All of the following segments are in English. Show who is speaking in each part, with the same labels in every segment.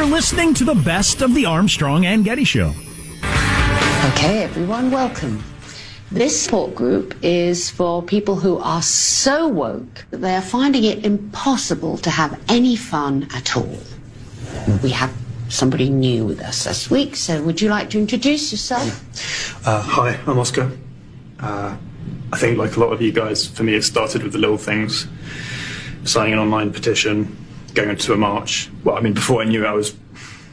Speaker 1: You're listening to the best of the Armstrong and Getty Show.
Speaker 2: Okay, everyone, welcome. This support group is for people who are so woke that they are finding it impossible to have any fun at all. We have somebody new with us this week, so would you like to introduce yourself?
Speaker 3: Uh, hi, I'm Oscar. Uh, I think, like a lot of you guys, for me, it started with the little things signing an online petition, going to a march. Well, I mean, before I knew it, I was,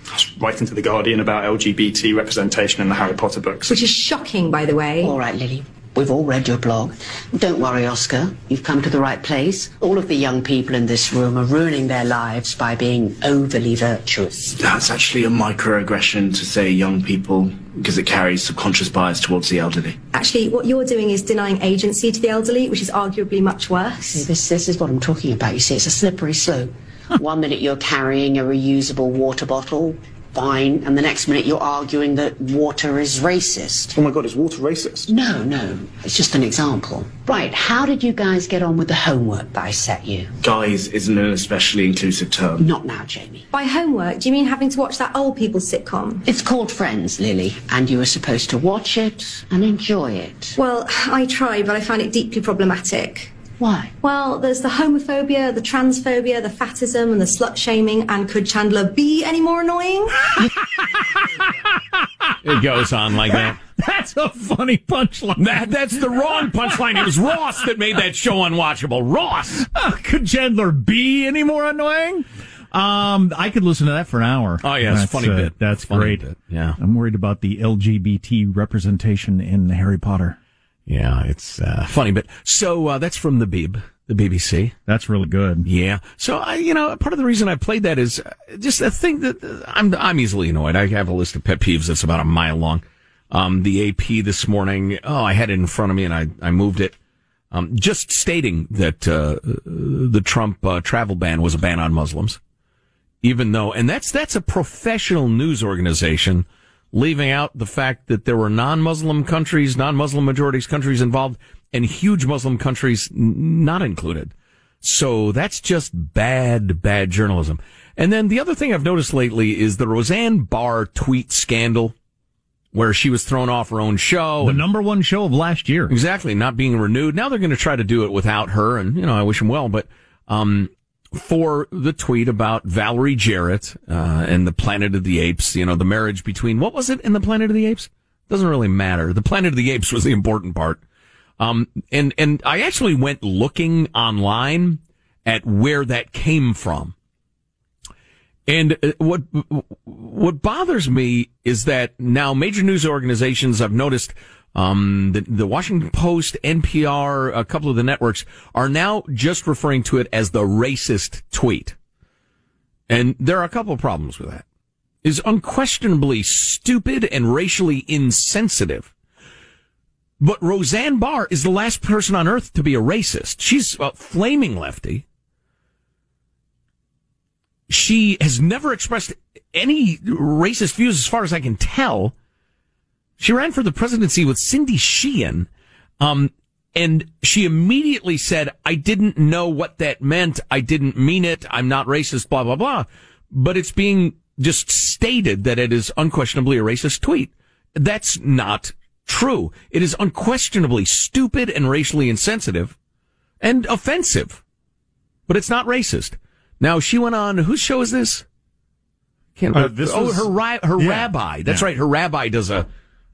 Speaker 3: I was writing to The Guardian about LGBT representation in the Harry Potter books.
Speaker 4: Which is shocking, by the way.
Speaker 2: All right, Lily. We've all read your blog. Don't worry, Oscar. You've come to the right place. All of the young people in this room are ruining their lives by being overly virtuous.
Speaker 5: That's actually a microaggression to say young people because it carries subconscious bias towards the elderly.
Speaker 4: Actually, what you're doing is denying agency to the elderly, which is arguably much worse.
Speaker 2: See, this, this is what I'm talking about. You see, it's a slippery slope. One minute you're carrying a reusable water bottle, fine, and the next minute you're arguing that water is racist.
Speaker 3: Oh my god, is water racist?
Speaker 2: No, no, it's just an example. Right, how did you guys get on with the homework that I set you?
Speaker 5: Guys isn't an especially inclusive term.
Speaker 2: Not now, Jamie.
Speaker 4: By homework, do you mean having to watch that old people sitcom?
Speaker 2: It's called Friends, Lily, and you were supposed to watch it and enjoy it.
Speaker 4: Well, I tried, but I found it deeply problematic.
Speaker 2: Why?
Speaker 4: Well, there's the homophobia, the transphobia, the fatism, and the slut shaming. And could Chandler be any more annoying?
Speaker 6: It goes on like that.
Speaker 1: That's a funny punchline.
Speaker 6: That that's the wrong punchline. It was Ross that made that show unwatchable. Ross.
Speaker 1: Could Chandler be any more annoying? Um, I could listen to that for an hour.
Speaker 6: Oh, yeah, it's
Speaker 1: that's,
Speaker 6: funny
Speaker 1: uh,
Speaker 6: bit.
Speaker 1: That's
Speaker 6: Funny
Speaker 1: great.
Speaker 6: bit, yeah.
Speaker 1: I'm worried about the LGBT representation in Harry Potter.
Speaker 6: Yeah, it's uh, funny, but so uh, that's from the Beeb, the BBC.
Speaker 1: That's really good.
Speaker 6: Yeah. So I, you know, part of the reason I played that is uh, just a thing that uh, I'm I'm easily annoyed. I have a list of pet peeves that's about a mile long. Um, the AP this morning. Oh, I had it in front of me and I I moved it. Um, just stating that uh, the Trump uh, travel ban was a ban on Muslims, even though, and that's that's a professional news organization leaving out the fact that there were non-Muslim countries, non-Muslim majorities countries involved, and huge Muslim countries n- not included. So that's just bad, bad journalism. And then the other thing I've noticed lately is the Roseanne Barr tweet scandal, where she was thrown off her own show.
Speaker 1: The number one show of last year.
Speaker 6: Exactly, not being renewed. Now they're going to try to do it without her, and you know I wish them well. But um, for the tweet about Valerie Jarrett uh, and the Planet of the Apes, you know, the marriage between what was it in the Planet of the Apes? Doesn't really matter. The Planet of the Apes was the important part. Um, and and I actually went looking online at where that came from. And uh, what what bothers me is that now major news organizations I've noticed um, the, the Washington Post, NPR, a couple of the networks are now just referring to it as the racist tweet. And there are a couple of problems with that. is unquestionably stupid and racially insensitive. But Roseanne Barr is the last person on earth to be a racist. She's a flaming lefty. She has never expressed any racist views as far as I can tell. She ran for the presidency with Cindy Sheehan. Um, and she immediately said, I didn't know what that meant. I didn't mean it. I'm not racist, blah, blah, blah. But it's being just stated that it is unquestionably a racist tweet. That's not true. It is unquestionably stupid and racially insensitive and offensive, but it's not racist. Now she went on. Whose show is this? Can't
Speaker 7: uh, this
Speaker 6: oh,
Speaker 7: was,
Speaker 6: her ri- her
Speaker 7: yeah,
Speaker 6: rabbi. That's
Speaker 7: yeah.
Speaker 6: right. Her rabbi does a,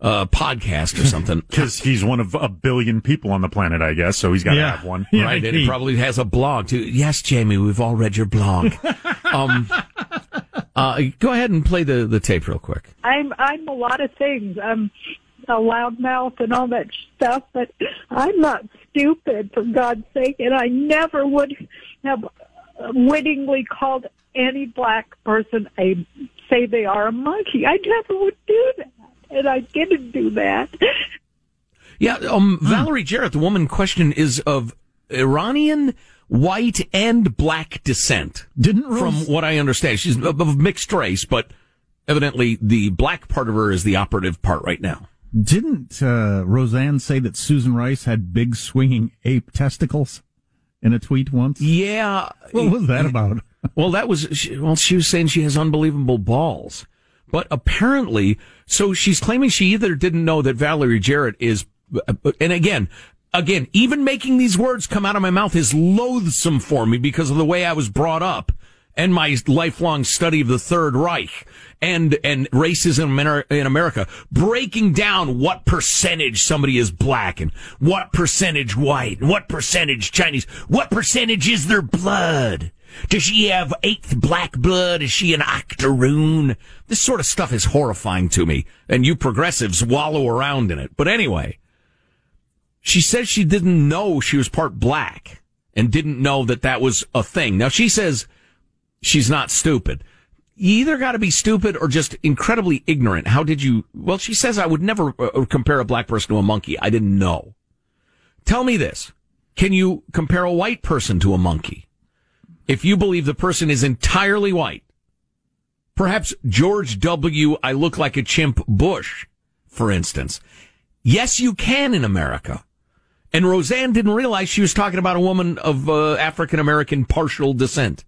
Speaker 6: a podcast or something.
Speaker 7: Because he's one of a billion people on the planet, I guess. So he's got to
Speaker 1: Yeah.
Speaker 7: have one.
Speaker 1: Yeah,
Speaker 6: right, and
Speaker 1: he-
Speaker 6: he probably has a blog too. Yes, Jamie, we've all read your blog. um, uh, go ahead and play the, the tape real quick.
Speaker 8: I'm I'm a lot of things. I'm a loudmouth and all that stuff, but I'm not stupid for God's sake, and I never would have wittingly called any black person a say they are a monkey. I never would do that, and I didn't do that.
Speaker 6: Yeah, um, Valerie Jarrett, the woman in question, is of Iranian, white, and black descent.
Speaker 1: Didn't
Speaker 6: From what I understand, she's of of mixed race, but evidently the black part of her is the operative part right now.
Speaker 1: Didn't uh, Roseanne say that Susan Rice had big swinging ape testicles in a tweet once?
Speaker 6: Yeah.
Speaker 1: What was that about?
Speaker 6: Well, that was, she- well, she was saying she has unbelievable balls. But apparently, so she's claiming she either didn't know that Valerie Jarrett is, and again, again, even making these words come out of my mouth is loathsome for me because of the way I was brought up and my lifelong study of the Third Reich and, and racism in America, breaking down what percentage somebody is black and what percentage white and what percentage Chinese, what percentage is their blood. Does she have eighth black blood? Is she an octoroon? This sort of stuff is horrifying to me, and you progressives wallow around in it. But anyway, she says she didn't know she was part black and didn't know that that was a thing. Now she says she's not stupid. You either got to be stupid or just incredibly ignorant. How did you? Well, she says I would never uh, compare a black person to a monkey. I didn't know. Tell me this. Can you compare a white person to a monkey? If you believe the person is entirely white, perhaps George W. I look like a chimp Bush, for instance. Yes, you can in America. And Roseanne didn't realize she was talking about a woman of uh, African American partial descent.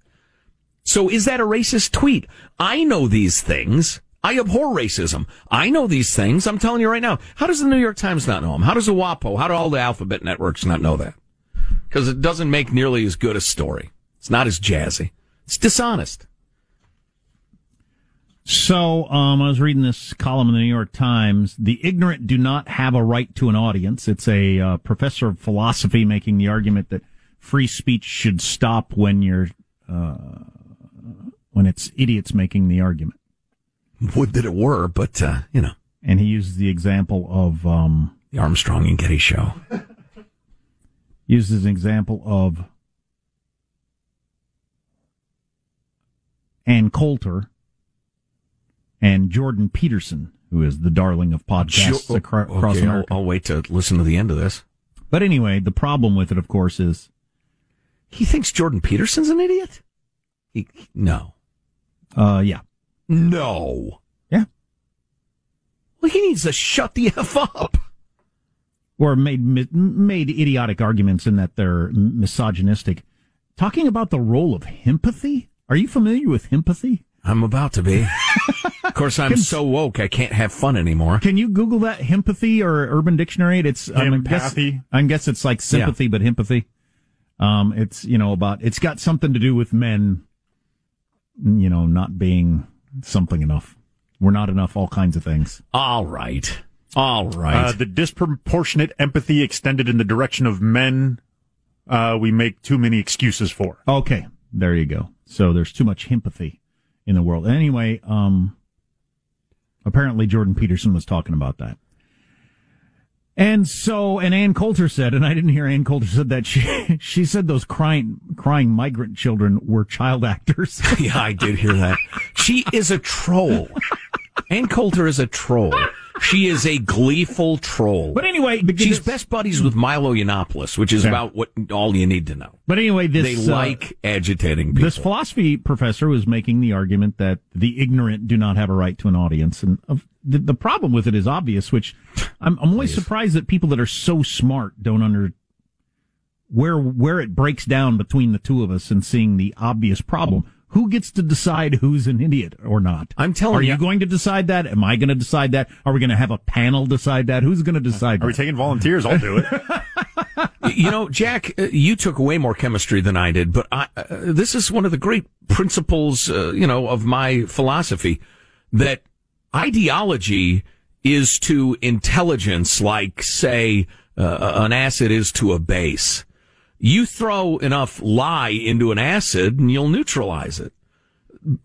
Speaker 6: So is that a racist tweet? I know these things. I abhor racism. I know these things. I'm telling you right now. How does the New York Times not know them? How does the WAPO? How do all the alphabet networks not know that? Because it doesn't make nearly as good a story. It's not as jazzy. It's dishonest.
Speaker 1: So, um, I was reading this column in the New York Times. The ignorant do not have a right to an audience. It's a uh, professor of philosophy making the argument that free speech should stop when you're uh, when it's idiots making the argument.
Speaker 6: Would that it were, but uh, you know,
Speaker 1: And he uses the example of um,
Speaker 6: the Armstrong and Getty show.
Speaker 1: uses an example of Ann Coulter and Jordan Peterson, who is the darling of podcasts
Speaker 6: Sure.
Speaker 1: acro- across
Speaker 6: Okay, I'll,
Speaker 1: America.
Speaker 6: I'll wait to listen to the end of this.
Speaker 1: But anyway, the problem with it, of course, is
Speaker 6: He thinks Jordan Peterson's an idiot. He, no,
Speaker 1: uh, yeah,
Speaker 6: no.
Speaker 1: yeah,
Speaker 6: Well, he needs to shut the f up.
Speaker 1: or made made idiotic arguments in that they're misogynistic. Talking about the role of empathy. Are you familiar with empathy?
Speaker 6: I'm about to be. of course, I'm so woke I can't have fun anymore.
Speaker 1: Can you Google that empathy or Urban Dictionary? It's I'm I guess,
Speaker 7: Empathy?
Speaker 1: I guess it's like sympathy, but empathy. Um, it's you know about it's got something to do with men, you know, not being something enough. We're not enough. All kinds of things.
Speaker 6: All right, all right.
Speaker 7: Uh, the disproportionate empathy extended in the direction of men, uh, we make too many excuses for.
Speaker 1: Okay, there you go. So there's too much empathy in the world. Anyway, um, apparently Jordan Peterson was talking about that. And so, and Ann Coulter said, and I didn't hear Ann Coulter said that she she said those crying crying migrant children were child actors.
Speaker 6: yeah, I did hear that. she is a troll. Ann Coulter is a troll. She is a gleeful troll.
Speaker 1: But anyway,
Speaker 6: she's best buddies with Milo Yiannopoulos, which is
Speaker 1: Yeah.
Speaker 6: about what all you need to know.
Speaker 1: But anyway, this
Speaker 6: they
Speaker 1: uh,
Speaker 6: like agitating people.
Speaker 1: This philosophy professor was making the argument that the ignorant do not have a right to an audience, and of, the, the problem with it is obvious. Which I'm, I'm always surprised that people that are so smart don't under where where it breaks down between the two of us and seeing the obvious problem. Who gets to decide who's an idiot or not?
Speaker 6: I'm telling
Speaker 1: Are you
Speaker 6: you-
Speaker 1: going to decide that? Am I going to decide that? Are we going to have a panel decide that? Who's going to decide? That?
Speaker 7: Are we taking volunteers? I'll do it.
Speaker 6: you know, Jack, uh, you took way more chemistry than I did, but I, uh, this is one of the great principles, uh, you know, of my philosophy that ideology is to intelligence like, say, uh, an acid is to a base. You throw enough lye into an acid and you'll neutralize it.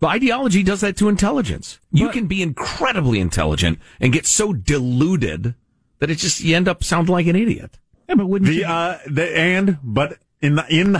Speaker 6: Ideology does that to intelligence. You can be incredibly intelligent and get so deluded that it just, you end up sounding like an idiot.
Speaker 1: Yeah, but wouldn't
Speaker 7: the
Speaker 1: you-
Speaker 7: uh, the and but in the in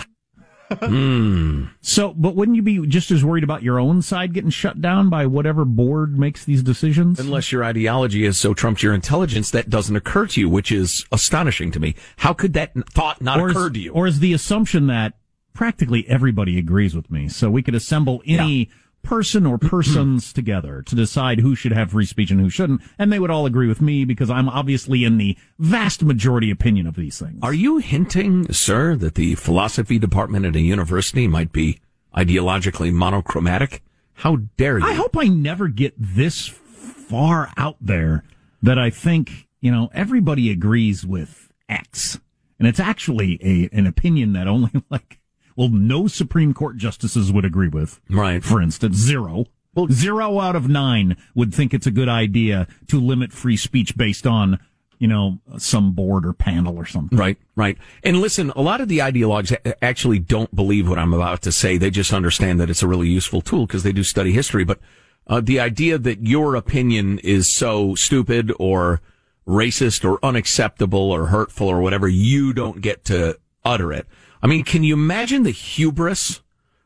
Speaker 7: Hmm.
Speaker 1: So, but wouldn't you be just as worried about your own side getting shut down by whatever board makes these decisions?
Speaker 6: Unless your ideology is so trumped your intelligence, that doesn't occur to you, which is astonishing to me. How could that thought not
Speaker 1: or
Speaker 6: occur
Speaker 1: is,
Speaker 6: to you?
Speaker 1: Or is the assumption that practically everybody agrees with me? So we could assemble any person or persons together to decide who should have free speech and who shouldn't, and they would all agree with me because I'm obviously in the vast majority opinion of these things.
Speaker 6: Are you hinting, sir, that the philosophy department at a university might be ideologically monochromatic? How dare you?
Speaker 1: I hope I never get this far out there that I think, you know, everybody agrees with X. And it's actually a, an opinion that only like, well, no Supreme Court justices would agree with.
Speaker 6: Right.
Speaker 1: For instance, zero. Well, zero out of nine would think it's a good idea to limit free speech based on, you know, some board or panel or something.
Speaker 6: Right, right. And listen, a lot of the ideologues actually don't believe what I'm about to say. They just understand that it's a really useful tool because they do study history. But uh, the idea that your opinion is so stupid or racist or unacceptable or hurtful or whatever, you don't get to utter it. I mean, can you imagine the hubris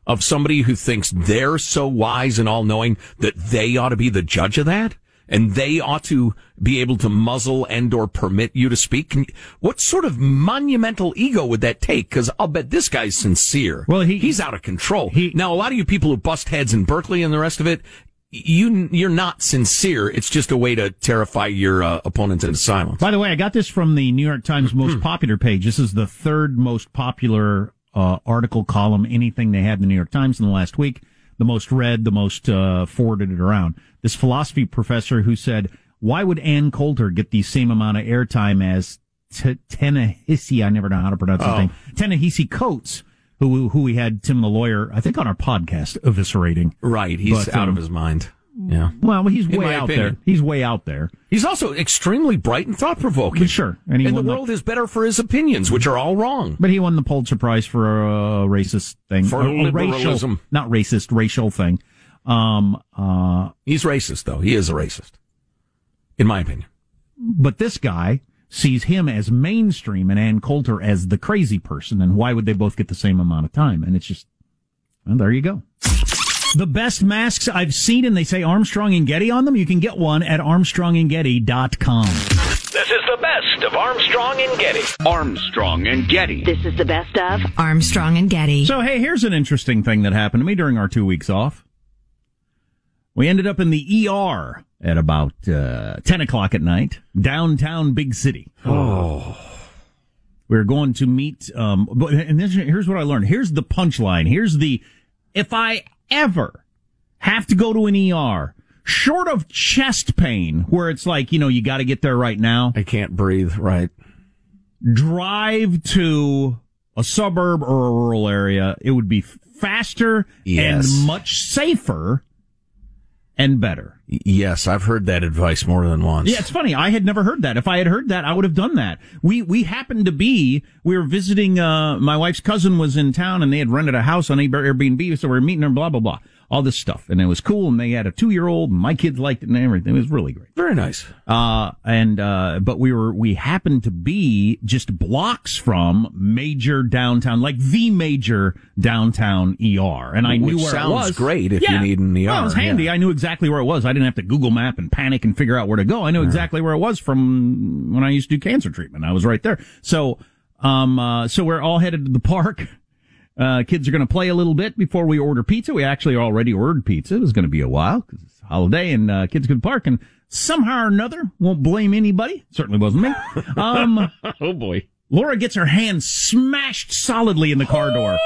Speaker 6: of somebody who thinks they're so wise and all knowing that they ought to be the judge of that? And they ought to be able to muzzle and or permit you to speak. Can, what sort of monumental ego would that take? Because I'll bet this guy's sincere.
Speaker 1: Well, he-
Speaker 6: he's out of control. He, now, a lot of you people who bust heads in Berkeley and the rest of it, you you're not sincere. It's just a way to terrify your uh, opponents into silence.
Speaker 1: By the way, I got this from the New York Times most popular page. This is the third most popular uh, article, column, anything they had in the New York Times in the last week. The most read, the most uh, forwarded it around. This philosophy professor who said, "Why would Ann Coulter get the same amount of airtime as T- Ta-Nehisi? I never know how to pronounce
Speaker 6: Oh.
Speaker 1: name. Ta-Nehisi Coates." Who, who we had Tim the lawyer, I think on our podcast, eviscerating.
Speaker 6: Right, he's
Speaker 1: But,
Speaker 6: out
Speaker 1: um,
Speaker 6: of his mind. Yeah.
Speaker 1: Well, he's
Speaker 6: In
Speaker 1: way out
Speaker 6: opinion.
Speaker 1: there. He's way out there.
Speaker 6: He's also extremely bright and thought provoking.
Speaker 1: Sure. And
Speaker 6: And the world is better for his opinions, which are all wrong.
Speaker 1: But he won the Pulitzer Prize for a racist thing.
Speaker 6: For
Speaker 1: A- a racial,
Speaker 6: liberalism.
Speaker 1: not racist, racial thing. Um, uh,
Speaker 6: He's racist, though. He is a racist, in my opinion.
Speaker 1: but this guy sees him as mainstream and Ann Coulter as the crazy person. And why would they both get the same amount of time? And it's just, well, there you go. The best masks I've seen, and they say Armstrong and Getty on them. You can get one at armstrongandgetty.com.
Speaker 9: This is the best of Armstrong and Getty. Armstrong and Getty.
Speaker 10: This is the best of Armstrong and Getty.
Speaker 1: So, hey, here's an interesting thing that happened to me during our two weeks off. We ended up in the ER at about uh, 10 o'clock at night, downtown big city. Oh. We were going to meet, um, but, and this, here's what I learned. Here's the punchline. Here's the, if I ever have to go to an ER, short of chest pain, where it's like, you know, you got to get there right now.
Speaker 6: I can't breathe, right?
Speaker 1: drive to a suburb or a rural area, it would be faster
Speaker 6: Yes.
Speaker 1: and much safer and better.
Speaker 6: Yes, I've heard that advice more than once.
Speaker 1: Yeah, it's funny. I had never heard that. If I had heard that, I would have done that. We we happened to be we were visiting. Uh, my wife's cousin was in town, and they had rented a house on Airbnb, so we were meeting her. Blah blah blah. All this stuff, and it was cool. And they had a two year old, and my kids liked it and everything. It was really great.
Speaker 6: Very nice.
Speaker 1: Uh, and, uh, but we were, we happened to be just blocks from major downtown, like the major downtown ER. And I
Speaker 6: Which
Speaker 1: knew where
Speaker 6: sounds
Speaker 1: it was.
Speaker 6: great if you need an ER,
Speaker 1: Well, it was handy.
Speaker 6: yeah.
Speaker 1: I knew exactly where it was. I didn't have to Google map and panic and figure out where to go. I knew exactly where it was from when I used to do cancer treatment. I was right there. So, um, uh, so we're all headed to the park. Uh, kids are going to play a little bit before we order pizza. We actually already ordered pizza. It was going to be a while because it's a holiday and, uh, kids could park and somehow or another, won't blame anybody. Certainly wasn't me. Um,
Speaker 6: oh boy.
Speaker 1: Laura gets her hand smashed solidly in the car door.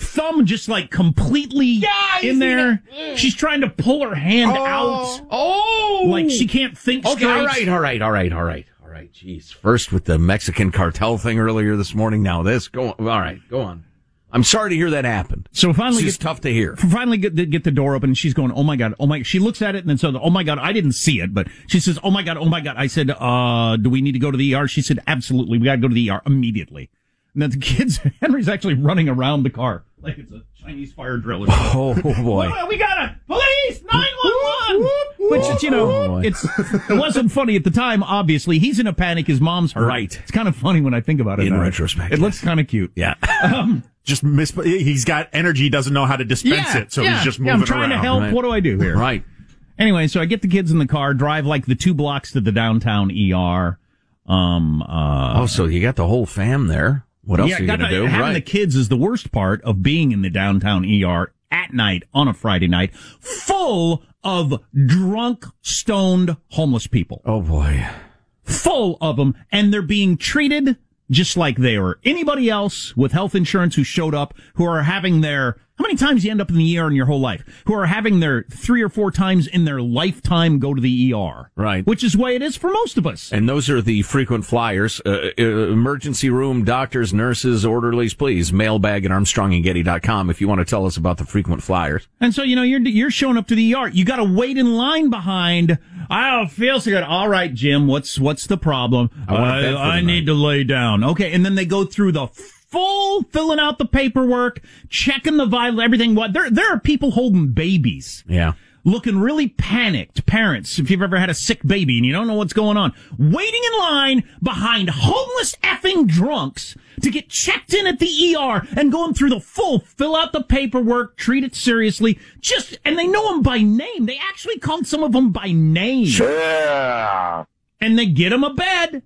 Speaker 1: Thumb just like completely in there. She's trying to pull her hand out.
Speaker 6: Oh,
Speaker 1: Like she can't think
Speaker 6: Okay,
Speaker 1: straight.
Speaker 6: all right, all right, all right, all right, all right. Jeez, first with the Mexican cartel thing earlier this morning. Now this. Go on. All right, go on. I'm sorry to hear that happened.
Speaker 1: So finally,
Speaker 6: It's
Speaker 1: get-
Speaker 6: tough to hear.
Speaker 1: Finally, get the, get the door open. And she's going, "Oh my god! Oh my!" She looks at it and then says, "Oh my god!" I didn't see it, but she says, "Oh my god! Oh my god!" I said, "Uh, do we need to go to the ER?" She said, "Absolutely, we got to go to the ER immediately." And then the kids, Henry's actually running around the car like it's a Chinese fire drill. Or something.
Speaker 6: Oh boy.
Speaker 1: We got a police nine one one. Which you know,
Speaker 6: Oh,
Speaker 1: it's it wasn't funny at the time. Obviously, he's in a panic. His mom's hurt.
Speaker 6: Right.
Speaker 1: It's kind of funny when I think about it.
Speaker 6: In
Speaker 1: now.
Speaker 6: retrospect,
Speaker 1: it looks kind of cute.
Speaker 6: Yeah.
Speaker 1: Um,
Speaker 7: Just miss. He's got energy. Doesn't know how to dispense
Speaker 1: yeah,
Speaker 7: it, so
Speaker 1: yeah,
Speaker 7: he's just
Speaker 1: yeah,
Speaker 7: moving
Speaker 1: I'm trying
Speaker 7: around.
Speaker 1: to help.
Speaker 6: Right.
Speaker 1: What do I do here?
Speaker 6: Right.
Speaker 1: Anyway, so I get the kids in the car, drive like the two blocks to the downtown ER. Um. Uh,
Speaker 6: Oh, so you got the whole fam there. What else
Speaker 1: yeah,
Speaker 6: are you going to do?
Speaker 1: Having
Speaker 6: Right.
Speaker 1: the kids is the worst part of being in the downtown ER at night on a Friday night, full of drunk, stoned, homeless people.
Speaker 6: oh boy.
Speaker 1: Full of them, and they're being treated just like they were anybody else with health insurance who showed up, who are having their, how many times you end up in the ER in your whole life? Who are having their three or four times in their lifetime go to the ER.
Speaker 6: Right.
Speaker 1: Which is the way it is for most of us.
Speaker 6: And those are the frequent flyers. Uh, uh, emergency room, doctors, nurses, orderlies, please. Mailbag at armstrongandgetty.com if you want to tell us about the frequent flyers.
Speaker 1: And so, you know, you're, you're showing up to the ER. You got to wait in line behind. I don't feel so good. All right, Jim, what's, what's the problem?
Speaker 6: I want a bed for the
Speaker 1: I need to lay down. Okay. And then they go through the full filling out the paperwork, checking the vital, everything. What there, there are people holding babies.
Speaker 6: Yeah.
Speaker 1: Looking really panicked, parents, if you've ever had a sick baby and you don't know what's going on, waiting in line behind homeless effing drunks to get checked in at the ER and going through the full fill out the paperwork, treat it seriously, just, and they know them by name. They actually called some of them by name. Sure. And they get them a bed,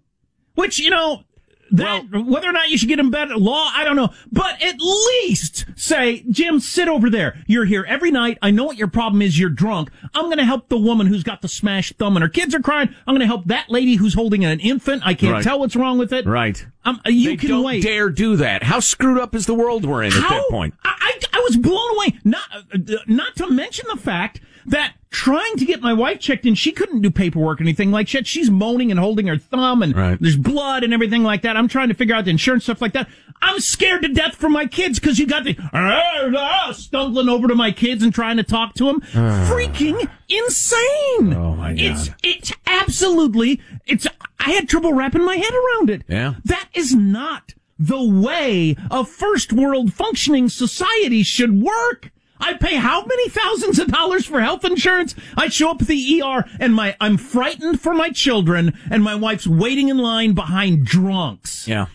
Speaker 1: which, you know, that, whether or not you should get them bed law, I don't know. But at least say, Jim, sit over there. You're here every night. I know what your problem is. You're drunk. I'm going to help the woman who's got the smashed thumb and her kids are crying. I'm going to help that lady who's holding an infant. I can't
Speaker 6: Right.
Speaker 1: tell what's wrong with it.
Speaker 6: Right.
Speaker 1: Um, you
Speaker 6: they
Speaker 1: can
Speaker 6: don't
Speaker 1: wait.
Speaker 6: dare do that. How screwed up is the world we're in at that point?
Speaker 1: I, I, I was blown away. Not, uh, not to mention the fact that trying to get my wife checked in, she couldn't do paperwork or anything like that. She's moaning and holding her thumb and
Speaker 6: Right.
Speaker 1: there's blood and everything like that. I'm trying to figure out the insurance stuff like that. I'm scared to death for my kids because you got the uh, stumbling over to my kids and trying to talk to them. Freaking insane.
Speaker 6: Oh, my God.
Speaker 1: It's, it's absolutely, it's, I had trouble wrapping my head around it.
Speaker 6: Yeah.
Speaker 1: That is not the way a first world functioning society should work. I pay how many thousands of dollars for health insurance? I show up at the ER and my, I'm frightened for my children and my wife's waiting in line behind drunks
Speaker 6: Yeah.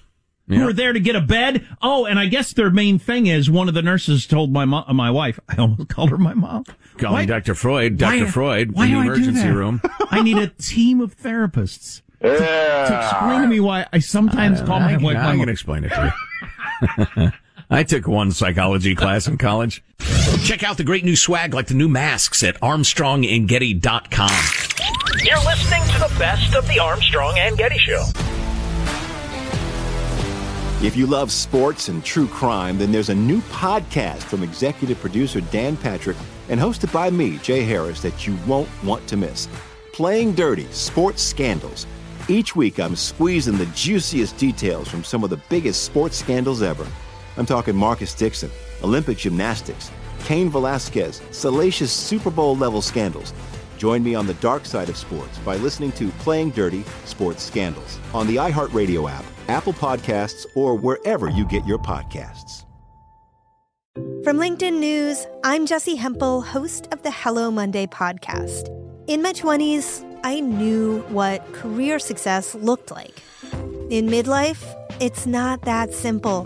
Speaker 1: who are there to get a bed. Oh, and I guess their main thing is one of the nurses told my mo- my wife, I almost called her my mom.
Speaker 6: Calling
Speaker 1: Why-
Speaker 6: Dr. Freud, Dr.
Speaker 1: why-
Speaker 6: Freud,
Speaker 1: why
Speaker 6: in the emergency
Speaker 1: that?
Speaker 6: room.
Speaker 1: I need a team of therapists to explain to me why I sometimes call my
Speaker 6: I,
Speaker 1: wife my
Speaker 6: I
Speaker 1: mom.
Speaker 6: can explain it to you. I took one psychology class in college. Check out the great new swag like the new masks at armstrongandgetty.com.
Speaker 9: You're listening to the best of the Armstrong and Getty Show.
Speaker 11: If you love sports and true crime, then there's a new podcast from executive producer Dan Patrick and hosted by me, Jay Harris, that you won't want to miss. Playing Dirty Sports Scandals. Each week, I'm squeezing the juiciest details from some of the biggest sports scandals ever. I'm talking Marcus Dixon, Olympic gymnastics, Cain Velasquez, salacious Super Bowl level scandals. Join me on the dark side of sports by listening to Playing Dirty Sports Scandals on the iHeartRadio app, Apple Podcasts, or wherever you get your podcasts.
Speaker 12: From LinkedIn News, I'm Jessi Hempel, host of the Hello Monday podcast. In my 20s, I knew what career success looked like. In midlife, it's not that simple.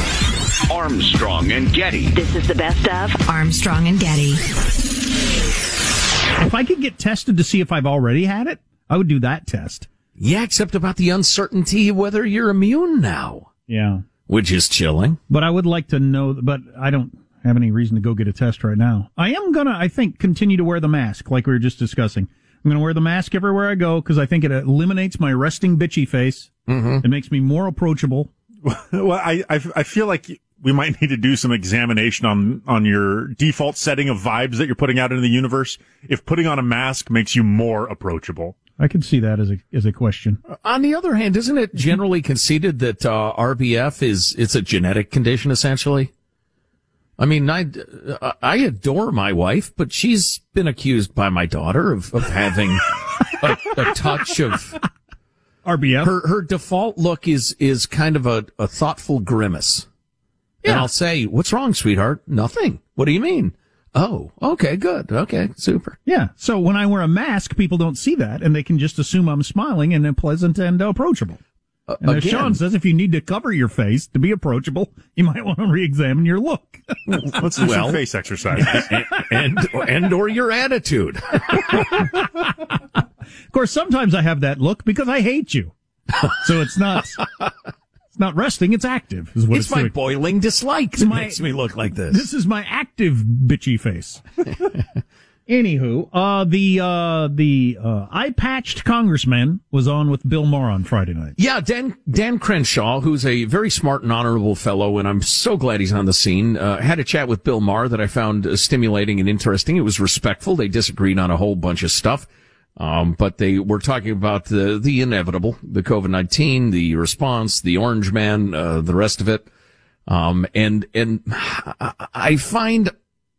Speaker 9: Armstrong and Getty.
Speaker 10: This is the best of Armstrong and Getty.
Speaker 1: If I could get tested to see if I've already had it, I would do that test.
Speaker 6: Yeah, except about the uncertainty whether you're immune now,
Speaker 1: Yeah.
Speaker 6: which is chilling.
Speaker 1: But I would like to know, but I don't have any reason to go get a test right now. I am gonna, I think, continue to wear the mask like we were just discussing. I'm gonna wear the mask everywhere I go because I think it eliminates my resting bitchy face.
Speaker 6: Mm-hmm.
Speaker 1: It makes me more approachable.
Speaker 7: well, I, I I feel like we might need to do some examination on on your default setting of vibes that you're putting out into the universe. If putting on a mask makes you more approachable,
Speaker 1: I can see that as a as a question.
Speaker 6: On the other hand, isn't it generally conceded that uh, RBF is it's a genetic condition essentially? I mean, I, I adore my wife, but she's been accused by my daughter of, of having a, a touch of
Speaker 1: RBF.
Speaker 6: Her her default look is is kind of a, a thoughtful grimace. And I'll say, "What's wrong, sweetheart?" Nothing. What do you mean? Oh, okay, good. Okay, super.
Speaker 1: Yeah. So when I wear a mask, people don't see that, and they can just assume I'm smiling and pleasant and approachable.
Speaker 6: Uh,
Speaker 1: And as
Speaker 6: again-
Speaker 1: Sean says, if you need to cover your face to be approachable, you might want to re-examine your look.
Speaker 7: let's do some face exercises.
Speaker 6: and and or your attitude.
Speaker 1: Of course, sometimes I have that look because I hate you. So it's not it's not resting; it's active. Is what
Speaker 6: it's
Speaker 1: it's,
Speaker 6: my
Speaker 1: doing.
Speaker 6: boiling dislike that
Speaker 1: my-
Speaker 6: makes me look like this.
Speaker 1: This is my active bitchy face. Anywho, uh, the uh, the uh, eye patched congressman was on with Bill Maher on Friday night.
Speaker 6: Yeah, Dan Dan Crenshaw, who's a very smart and honorable fellow, and I'm so glad he's on the scene. Uh, had a chat with Bill Maher that I found uh, stimulating and interesting. It was respectful. They disagreed on a whole bunch of stuff, um, but they were talking about the the inevitable, the COVID nineteen, the response, the Orange Man, uh, the rest of it. Um, and and I find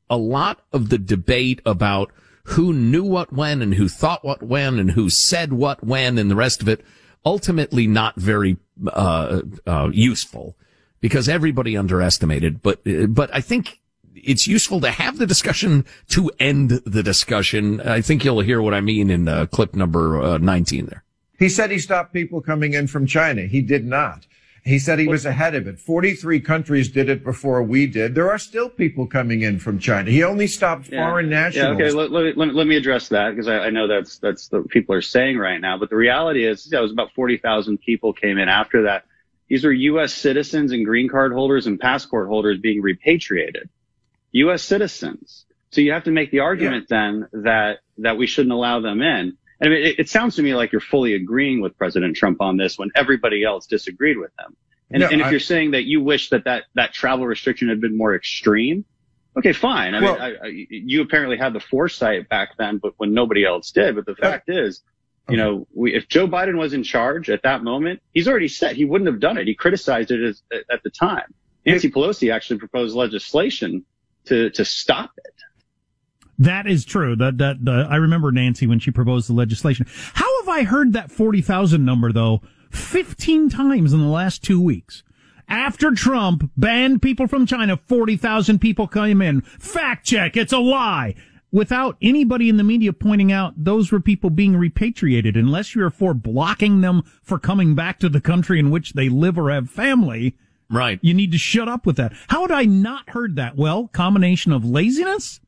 Speaker 6: a lot of the debate about who knew what when and who thought what when and who said what when and the rest of it ultimately not very uh, uh, useful because everybody underestimated. But but I think it's useful to have the discussion to end the discussion. I think you'll hear what I mean in uh, clip number uh, 19 there.
Speaker 13: He said he stopped people coming in from China. He did not. He said he was ahead of it. 43 countries did it before we did. There are still people coming in from China. He only stopped foreign nationals.
Speaker 14: Yeah, okay. Let, let, me- let, me- let me address that because I, I know that's that's what people are saying right now. But the reality is, yeah, it was about forty thousand people came in after that. These are U.S. citizens and green card holders and passport holders being repatriated. U.S. citizens. So you have to make the argument then that that we shouldn't allow them in. And I mean, it, it sounds to me like you're fully agreeing with President Trump on this when everybody else disagreed with him. And,
Speaker 13: No,
Speaker 14: and if
Speaker 13: I-
Speaker 14: you're saying that you wish that, that that travel restriction had been more extreme, Okay, fine. I
Speaker 13: Well-
Speaker 14: mean, I, I, you apparently had the foresight back then, but when nobody else did. But the fact is, you know, we, if Joe Biden was in charge at that moment, he's already said he wouldn't have done it. He criticized it as, at the time. Nancy Pelosi actually proposed legislation to to stop it.
Speaker 1: That is true. That that uh, I remember Nancy when she proposed the legislation. How have I heard that forty thousand number though fifteen times in the last two weeks? After Trump banned people from China, forty thousand people came in. Fact check, it's a lie. Without anybody in the media pointing out those were people being repatriated, unless you're for blocking them for coming back to the country in which they live or have family.
Speaker 6: Right.
Speaker 1: You need to shut up with that. How had I not heard that? Well, combination of laziness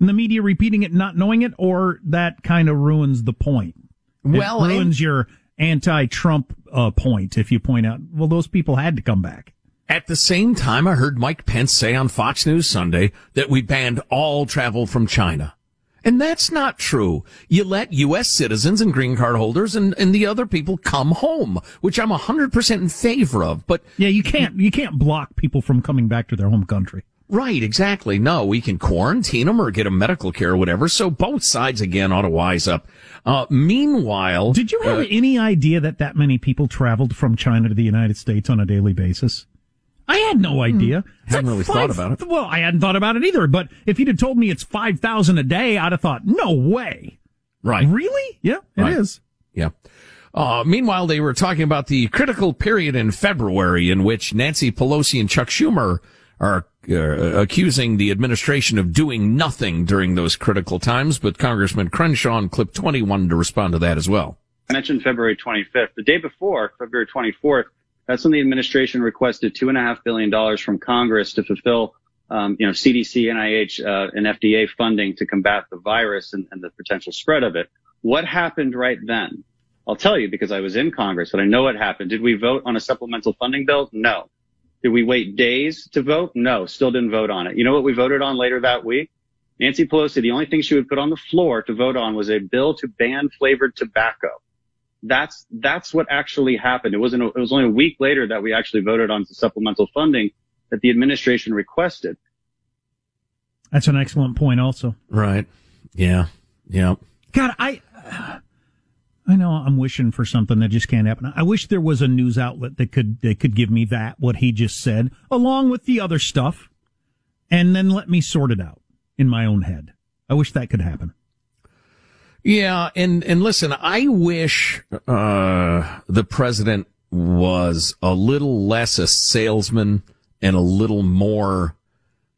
Speaker 1: and the media repeating it, not knowing it, or that kind of ruins the point. It
Speaker 6: Well,
Speaker 1: ruins your anti-Trump uh, point if you point out, well, those people had to come back.
Speaker 6: At the same time, I heard Mike Pence say on Fox News Sunday that we banned all travel from China. And that's not true. You let U.S. citizens and green card holders and, and the other people come home, which I'm 100% in favor of. But
Speaker 1: yeah, you can't, you can't block people from coming back to their home country.
Speaker 6: Right, exactly. No, we can quarantine them or get them medical care or whatever. So both sides again ought to wise up. Uh, meanwhile,
Speaker 1: Did you have
Speaker 6: uh,
Speaker 1: any idea that that many people traveled from China to the United States on a daily basis? I had no idea. It's
Speaker 6: Hadn't really thought about
Speaker 1: it. Well, I hadn't thought about it either. But if you'd have told me it's five thousand a day, I'd have thought, no way.
Speaker 6: Right.
Speaker 1: Really? Yeah, it is.
Speaker 6: Right. Yeah. Uh, meanwhile, they were talking about the critical period in February in which Nancy Pelosi and Chuck Schumer are uh, accusing the administration of doing nothing during those critical times. But Congressman Crenshaw on clip 20 wanted to respond to that as well.
Speaker 14: I mentioned February 25th. The day before, February 24th, that's when the administration requested two and a half billion dollars from Congress to fulfill, um, you know, CDC, NIH, uh, and FDA funding to combat the virus and, and the potential spread of it. What happened right then? I'll tell you because I was in Congress, but I know what happened. Did we vote on a supplemental funding bill? No. Did we wait days to vote? No, still didn't vote on it. You know what we voted on later that week? Nancy Pelosi, the only thing she would put on the floor to vote on was a bill to ban flavored tobacco. That's, that's what actually happened. It wasn't, it was only a week later that we actually voted on the supplemental funding that the administration requested.
Speaker 1: That's an excellent point also.
Speaker 6: Right. Yeah. Yeah.
Speaker 1: God, I, I know I'm wishing for something that just can't happen. I wish there was a news outlet that could, that could give me that, what he just said, along with the other stuff, and then let me sort it out in my own head. I wish that could happen.
Speaker 6: Yeah, and and listen, I wish uh, the president was a little less a salesman and a little more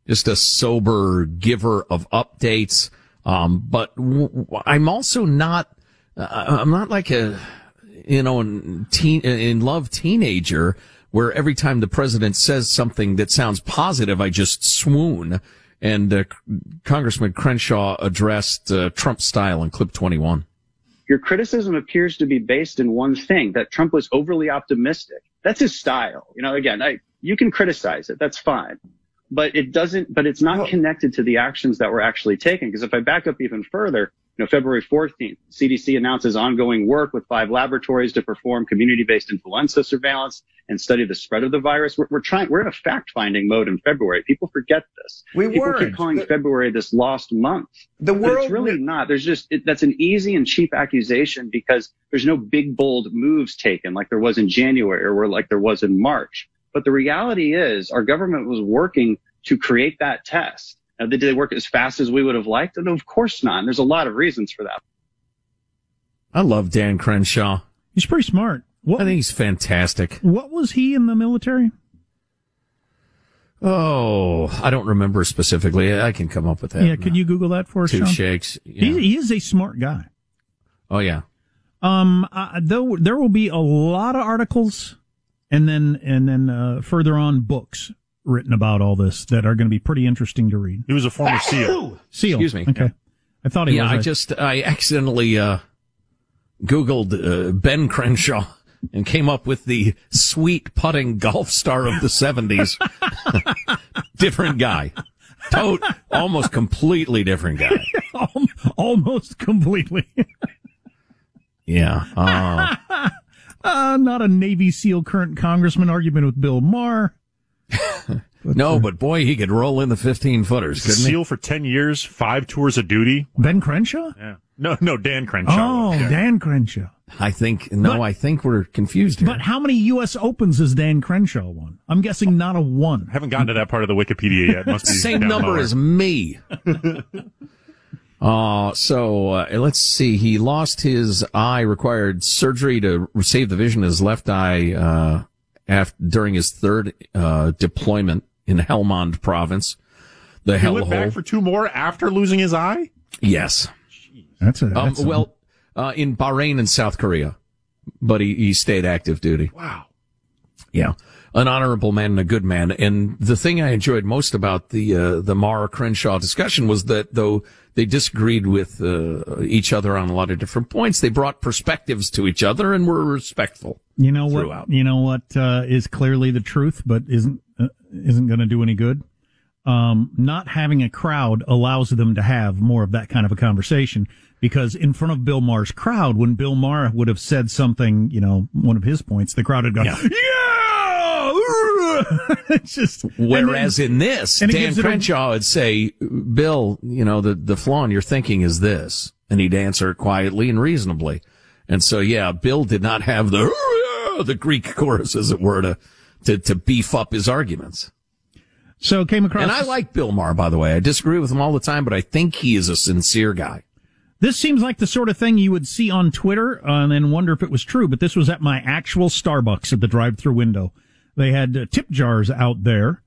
Speaker 6: just a sober giver of updates. Um, but w- I'm also not. Uh, I'm not like a you know teen in love teenager where every time the president says something that sounds positive, I just swoon. And uh, Congressman Crenshaw addressed uh, Trump style in clip 21.
Speaker 14: Your criticism appears to be based in one thing that Trump was overly optimistic. That's his style. You know, again, I, you can criticize it. That's fine. But it doesn't, but it's not connected to the actions that were actually taken. Because if I back up even further, you know, February 14th, CDC announces ongoing work with five laboratories to perform community-based influenza surveillance and study the spread of the virus. We're, we're trying, we're in a fact-finding mode in February. People forget this.
Speaker 13: We
Speaker 14: People
Speaker 13: weren't.
Speaker 14: keep calling February this lost month.
Speaker 13: The world
Speaker 14: it's really not. There's just it, that's an easy and cheap accusation because there's no big bold moves taken like there was in January or like there was in March. But the reality is our government was working to create that test. Now, did they work as fast as we would have liked? And of course not. And there's a lot of reasons for that.
Speaker 6: I love Dan Crenshaw.
Speaker 1: He's pretty smart. What,
Speaker 6: I think he's fantastic.
Speaker 1: what was he in the military?
Speaker 6: Oh, I don't remember specifically. I can come up with that.
Speaker 1: yeah, could you Google that for us?
Speaker 6: Two
Speaker 1: Sean?
Speaker 6: shakes. Yeah.
Speaker 1: He, he is a smart guy.
Speaker 6: Oh yeah.
Speaker 1: Um, uh, though there will be a lot of articles, and then and then uh, further on books written about all this that are going to be pretty interesting to read.
Speaker 7: He was a former SEAL.
Speaker 1: Seal.
Speaker 6: Excuse me.
Speaker 1: Okay, I thought he
Speaker 6: yeah,
Speaker 1: was.
Speaker 6: I
Speaker 1: a-
Speaker 6: just I accidentally uh, Googled uh, Ben Crenshaw and came up with the sweet putting golf star of the seventies. different guy, Tot- almost completely different guy.
Speaker 1: Almost completely.
Speaker 6: Yeah. Uh,
Speaker 1: uh, not a Navy SEAL current congressman argument with Bill Maher.
Speaker 6: No, but boy, he could roll in the 15 footers, couldn't
Speaker 7: Seal for 10 years, five tours of duty.
Speaker 1: Ben Crenshaw?
Speaker 7: Yeah. No, no, Dan Crenshaw.
Speaker 1: Oh, Dan Crenshaw.
Speaker 6: I think, no,
Speaker 1: But-
Speaker 6: I think we're confused here.
Speaker 1: But how many U.S. Opens has Dan Crenshaw won? I'm guessing not a one.
Speaker 7: I Haven't gotten to that part of the Wikipedia yet. Must be
Speaker 6: Same number
Speaker 7: lower.
Speaker 6: as me. Uh, so uh, let's see. He lost his eye, required surgery to save the vision of his left eye uh, after, during his third uh, deployment in Helmand province. The
Speaker 7: He went
Speaker 6: hellhole.
Speaker 7: back for two more after losing his eye?
Speaker 6: yes.
Speaker 1: That's a,
Speaker 6: Um,
Speaker 1: that's a-
Speaker 6: well, uh, in Bahrain and South Korea, but he, he stayed active duty.
Speaker 7: Wow.
Speaker 6: Yeah. An honorable man and a good man. And the thing I enjoyed most about the, uh, the Maher Crenshaw discussion was that though they disagreed with, uh, each other on a lot of different points, they brought perspectives to each other and were respectful.
Speaker 1: You know what?
Speaker 6: throughout.
Speaker 1: You know what uh, is clearly the truth, but isn't uh, isn't going to do any good. Um, not having a crowd allows them to have more of that kind of a conversation because in front of Bill Maher's crowd, when Bill Maher would have said something, you know, one of his points, the crowd had gone,
Speaker 6: Yeah.
Speaker 1: yeah, it's just
Speaker 6: Whereas in this, Dan
Speaker 1: it a-
Speaker 6: Crenshaw would say, Bill, you know, the, the flaw in your thinking is this. And he'd answer quietly and reasonably. And so, yeah, Bill did not have the, the Greek chorus, as it were, to, to, to beef up his arguments.
Speaker 1: so came across.
Speaker 6: And I like Bill Maher, by the way. I disagree with him all the time, but I think he is a sincere guy.
Speaker 1: This seems like the sort of thing you would see on Twitter uh, and then wonder if it was true, but this was at my actual Starbucks at the drive-through window. They had uh, tip jars out there,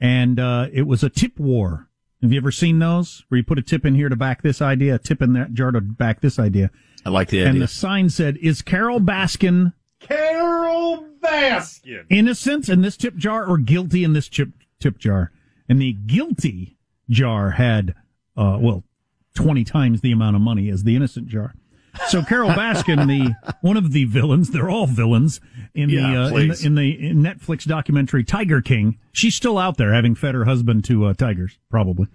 Speaker 1: and uh, it was a tip war. Have you ever seen those where you put a tip in here to back this idea, a tip in that jar to back this idea?
Speaker 6: I like the idea.
Speaker 1: And the sign said, "Is Carole Baskin
Speaker 7: Carole Baskin.
Speaker 1: innocent in this tip jar or guilty in this chip tip jar?" And the guilty jar had, uh, well, twenty times the amount of money as the innocent jar. So Carole Baskin, the one of the villains, they're all villains in
Speaker 7: Yeah,
Speaker 1: the, uh, in the in the in Netflix documentary Tiger King. She's still out there, having fed her husband to uh, tigers, probably.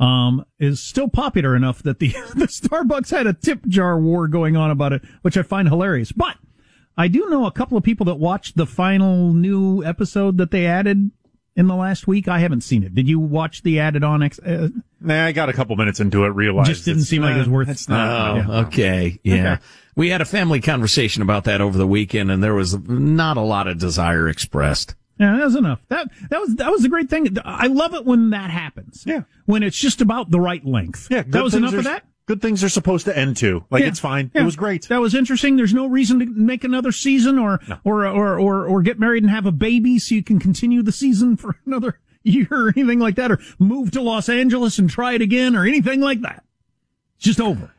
Speaker 1: Um, is still popular enough that the the Starbucks had a tip jar war going on about it, which I find hilarious. But I do know a couple of people that watched the final new episode that they added in the last week. I haven't seen it. Did you watch the added on? Ex- uh,
Speaker 7: Nah, I got a couple minutes into it, realized
Speaker 1: Just didn't
Speaker 7: it's-
Speaker 1: seem like it was
Speaker 7: uh,
Speaker 1: worth-
Speaker 7: It's not.
Speaker 6: Oh,
Speaker 7: yeah.
Speaker 6: okay. Yeah.
Speaker 1: Okay.
Speaker 6: We had a family conversation about that over the weekend and there was not a lot of desire expressed.
Speaker 1: Yeah, that was enough. That that was that was the great thing. I love it when that happens.
Speaker 7: Yeah.
Speaker 1: when it's just about the right length.
Speaker 7: Yeah,
Speaker 1: that was enough
Speaker 7: are-
Speaker 1: of that.
Speaker 7: Good things are supposed to end too. Like
Speaker 1: Yeah.
Speaker 7: it's fine.
Speaker 1: Yeah.
Speaker 7: It was great.
Speaker 1: That was interesting. There's no reason to make another season or or, or or or get married and have a baby so you can continue the season for another year or anything like that, or move to Los Angeles and try it again or anything like that. It's just over.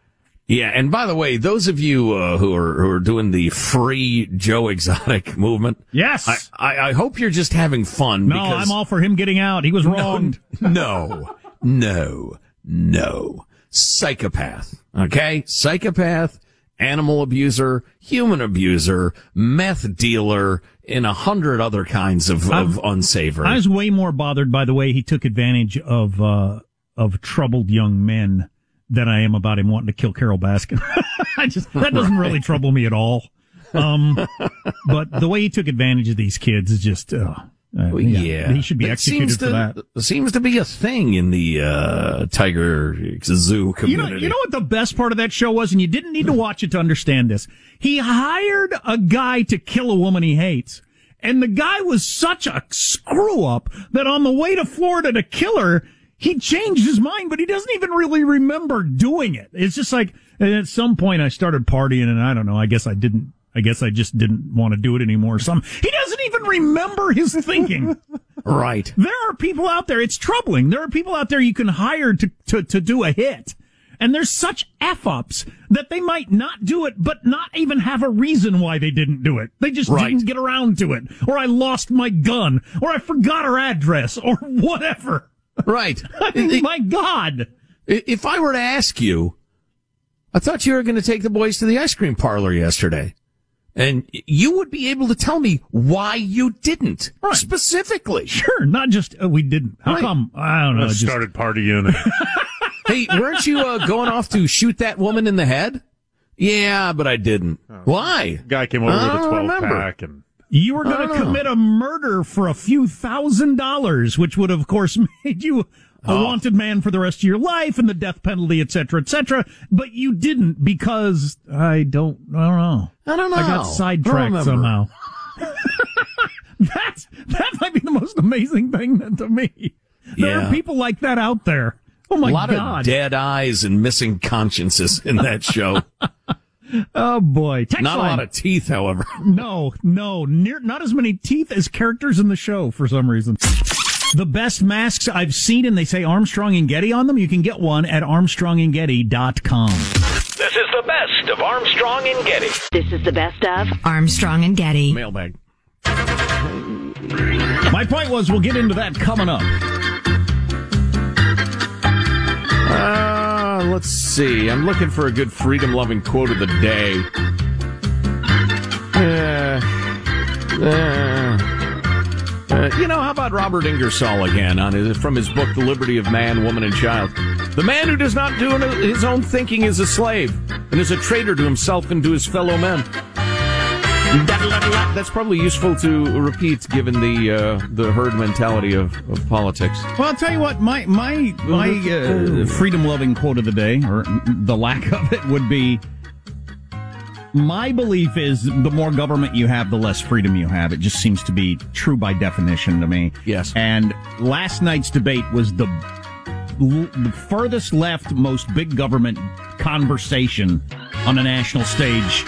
Speaker 6: Yeah, and by the way, those of you uh, who are who are doing the free Joe Exotic movement,
Speaker 1: Yes.
Speaker 6: I, I, I hope you're just having fun.
Speaker 1: no,
Speaker 6: because
Speaker 1: I'm all for him getting out. He was wronged.
Speaker 6: No, no, no. Psychopath. Okay? Psychopath, animal abuser, human abuser, meth dealer, and a hundred other kinds of, of unsavory.
Speaker 1: I was way more bothered by the way he took advantage of uh, of troubled young men than I am about him wanting to kill Carole Baskin. I just that doesn't really trouble me at all. Um, but the way he took advantage of these kids is just uh, uh,
Speaker 6: yeah.
Speaker 1: he should be
Speaker 6: That
Speaker 1: executed
Speaker 6: seems
Speaker 1: for
Speaker 6: to,
Speaker 1: that.
Speaker 6: Seems to be a thing in the uh, tiger zoo community.
Speaker 1: You know, you know what the best part of that show was, and you didn't need to watch it to understand this. He hired a guy to kill a woman he hates, and the guy was such a screw up that on the way to Florida to kill her, he changed his mind, but he doesn't even really remember doing it. It's just like and at some point I started partying, and I don't know. I guess I didn't. I guess I just didn't want to do it anymore. Some he doesn't even remember his thinking.
Speaker 6: right.
Speaker 1: There are people out there. It's troubling. There are people out there you can hire to, to, to do a hit. And there's such F ups that they might not do it, but not even have a reason why they didn't do it. They just
Speaker 6: Right.
Speaker 1: didn't get around to it. Or I lost my gun. Or I forgot her address. Or whatever.
Speaker 6: Right.
Speaker 1: I mean, my God.
Speaker 6: If I were to ask you, I thought you were going to take the boys to the ice cream parlor yesterday. And you would be able to tell me why you didn't. Specifically.
Speaker 1: Sure. Not just, uh, we didn't. How
Speaker 6: Right.
Speaker 1: come? I don't know.
Speaker 7: I
Speaker 1: just-
Speaker 7: started partying. And
Speaker 6: hey, weren't you uh, going off to shoot that woman in the head? Yeah, but I didn't. Why?
Speaker 7: guy came over
Speaker 6: I
Speaker 7: with a 12
Speaker 6: remember.
Speaker 7: pack and
Speaker 1: You were going to commit a murder for a few thousand dollars, which would, of course, made you a
Speaker 6: Oh.
Speaker 1: wanted man for the rest of your life and the death penalty, et cetera, et cetera. But you didn't because I don't, I don't know.
Speaker 6: I don't know.
Speaker 1: I got sidetracked
Speaker 6: remember.
Speaker 1: somehow. That's, that might be the most amazing thing to me. There
Speaker 6: Yeah.
Speaker 1: are people like that out there. Oh my god.
Speaker 6: a lot
Speaker 1: God.
Speaker 6: of dead eyes and missing consciences in that show.
Speaker 1: Oh boy. Text
Speaker 6: Not a lot of teeth, however.
Speaker 1: No, no, near, not as many teeth as characters in the show for some reason. The best masks I've seen, and they say Armstrong and Getty on them. You can get one at armstrongandgetty.com.
Speaker 9: This is the best of Armstrong and Getty.
Speaker 10: This is the best of Armstrong and Getty.
Speaker 6: Mailbag.
Speaker 1: My point was, we'll get into that coming up.
Speaker 6: Uh, let's see. I'm looking for a good freedom loving quote of the day. Uh, uh, uh, you know, how about Robert Ingersoll again on his, from his book The Liberty of Man, Woman, and Child? The man who does not do his own thinking is a slave and is a traitor to himself and to his fellow men. That's probably useful to repeat given the uh, the herd mentality of, of politics.
Speaker 1: Well, I'll tell you what, my my my uh, freedom loving quote of the day, or the lack of it, would be. My belief is the more government you have, the less freedom you have. It just seems to be true by definition to me.
Speaker 6: Yes.
Speaker 1: And last night's debate was the the furthest left, most big government conversation on a national stage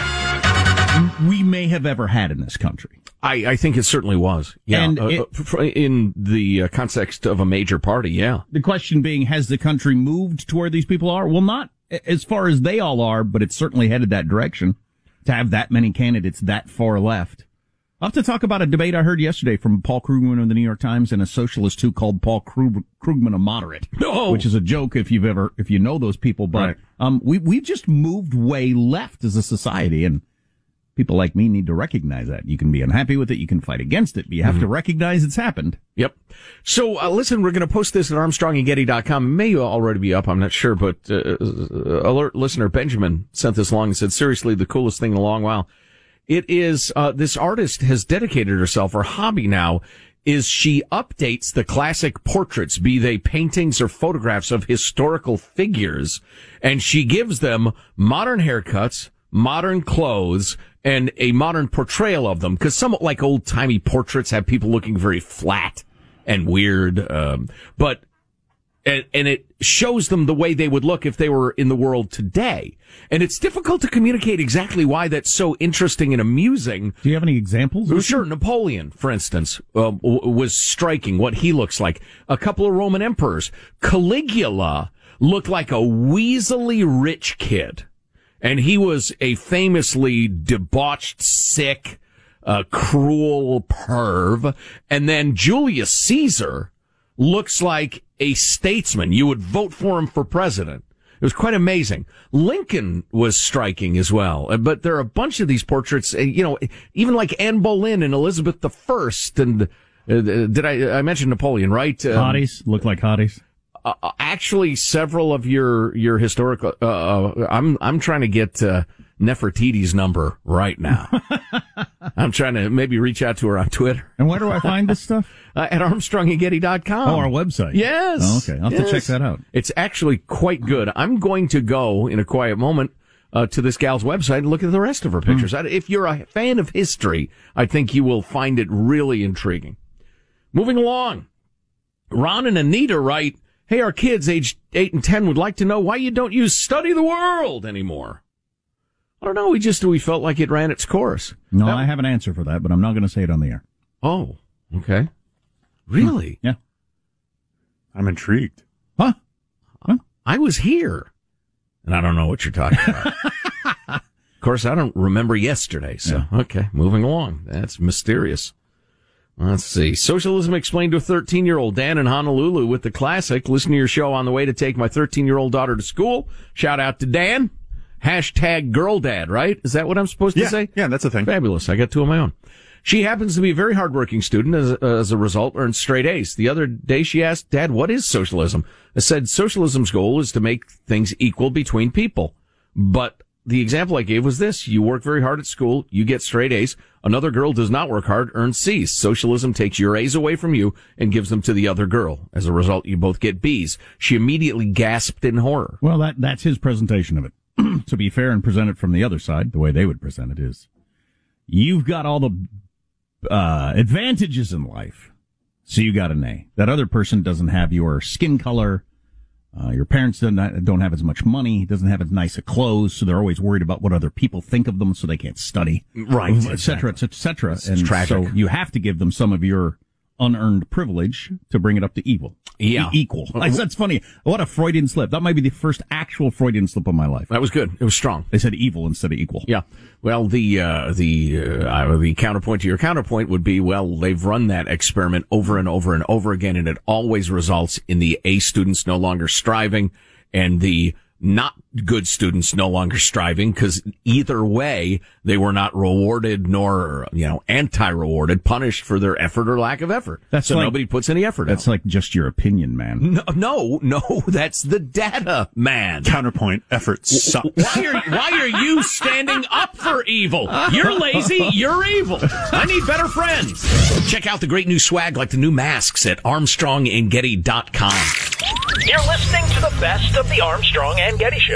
Speaker 1: we may have ever had in this country.
Speaker 6: I, I think it certainly was. Yeah.
Speaker 1: And
Speaker 6: uh,
Speaker 1: it-
Speaker 6: uh, in the uh, context of a major party, yeah.
Speaker 1: The question being, has the country moved to where these people are? Well, not as far as they all are, but it's certainly headed that direction to have that many candidates that far left. I'll have to talk about a debate I heard yesterday from Paul Krugman of the New York Times and a socialist who called Paul Krug- Krugman a moderate,
Speaker 6: No.
Speaker 1: which is a joke if you've ever, if you know those people. But,
Speaker 6: Right.
Speaker 1: um, we, we've just moved way left as a society and people like me need to recognize that. You can be unhappy with it. You can fight against it, but you have to recognize it's happened.
Speaker 6: Yep. So, uh, listen, we're going to post this at armstrongandgetty.com. It may already be up. I'm not sure, but, uh, alert listener Benjamin sent this along and said, seriously, the coolest thing in a long while. It is, uh, this artist has dedicated herself, her hobby now is she updates the classic portraits, be they paintings or photographs of historical figures, and she gives them modern haircuts, modern clothes, and a modern portrayal of them. Cause some, like old timey portraits have people looking very flat and weird. Um, but and, and it shows them the way they would look if they were in the world today. And it's difficult to communicate exactly why that's so interesting and amusing.
Speaker 1: Do you have any examples?
Speaker 6: Sure. Napoleon, for instance, uh, w- was striking what he looks like. A couple of Roman emperors. Caligula looked like a weaselly rich kid. And he was a famously debauched, sick, uh, cruel perv. And then Julius Caesar looks like a statesman. You would vote for him for president. It was quite amazing. Lincoln was striking as well, Uh, but there are a bunch of these portraits. uh, You know, even like Anne Boleyn and Elizabeth I. And uh, did I? I mentioned Napoleon, right? Um,
Speaker 1: Hotties look like hotties.
Speaker 6: Uh, uh, actually, several of your your historical. Uh, uh, I'm I'm trying to get uh, Nefertiti's number right now. I'm trying to maybe reach out to her on Twitter.
Speaker 1: And where do I find this stuff?
Speaker 6: Uh, at ArmstrongandGetty.com.
Speaker 1: Oh, our website.
Speaker 6: Yes.
Speaker 1: Oh, okay. I'll have to check that out.
Speaker 6: It's actually quite good. I'm going to go in a quiet moment uh, to this gal's website and look at the rest of her
Speaker 1: Hmm.
Speaker 6: pictures. I- If you're a fan of history, I think you will find it really intriguing. Moving along. Ron and Anita write, Hey, our kids aged 8 and 10 would like to know why you don't use study the world anymore. I don't know. We just, we felt like it ran its course.
Speaker 1: No, I have an answer for that, but I'm not going to say it on the air.
Speaker 6: Oh, okay. Really?
Speaker 1: Hmm, yeah.
Speaker 7: I'm intrigued.
Speaker 1: Huh?
Speaker 6: I was here. And I don't know what you're talking about. of course, I don't remember yesterday. So, okay, moving along. That's mysterious. Let's see. Socialism explained to a 13 year old Dan in Honolulu with the classic. Listen to your show on the way to take my 13 year old daughter to school. Shout out to Dan. Hashtag girl dad, right? Is that what I'm supposed to
Speaker 7: Yeah,
Speaker 6: say?
Speaker 7: yeah, that's a thing.
Speaker 6: Fabulous. I got two of my own. She happens to be a very hardworking student as, as a result earned straight A's. The other day she asked, Dad, what is socialism? I said, socialism's goal is to make things equal between people. But the example I gave was this. You work very hard at school. You get straight A's. Another girl does not work hard, earns C's. Socialism takes your A's away from you and gives them to the other girl. As a result, you both get B's. She immediately gasped in horror.
Speaker 1: Well, that that's his presentation of it. to be fair and present it from the other side, the way they would present it is, you've got all the uh, advantages in life, so you got an A. That other person doesn't have your skin color. Uh, your parents don't, don't have as much money, doesn't have as nice a clothes, so they're always worried about what other people think of them, so they can't study,
Speaker 6: Right,
Speaker 1: et cetera, et cetera.
Speaker 6: It's
Speaker 1: and
Speaker 6: tragic.
Speaker 1: so you have to give them some of your unearned privilege to bring it up to evil.
Speaker 6: Yeah.
Speaker 1: E- equal. Like, that's funny. What a Freudian slip. That might be the first actual Freudian slip of my life.
Speaker 6: That was good. It was strong.
Speaker 1: They said evil instead of equal.
Speaker 6: Yeah. Well, the uh, the uh, the counterpoint to your counterpoint would be, well, they've run that experiment over and over and over again, and it always results in the A students no longer striving and the not good students no longer striving because either way they were not rewarded nor you know anti-rewarded punished for their effort or lack of effort
Speaker 1: That's
Speaker 6: so
Speaker 1: like-
Speaker 6: nobody puts any effort in.
Speaker 1: That's like just your opinion, man.
Speaker 6: no, no, no, that's the data, man.
Speaker 7: Counterpoint effort sucks.
Speaker 6: Why are why are you standing up for evil? You're lazy, you're evil. I need better friends. Check out the great new swag like the new masks at armstrongandgetty.com.
Speaker 9: You're listening to the best of the Armstrong and Getty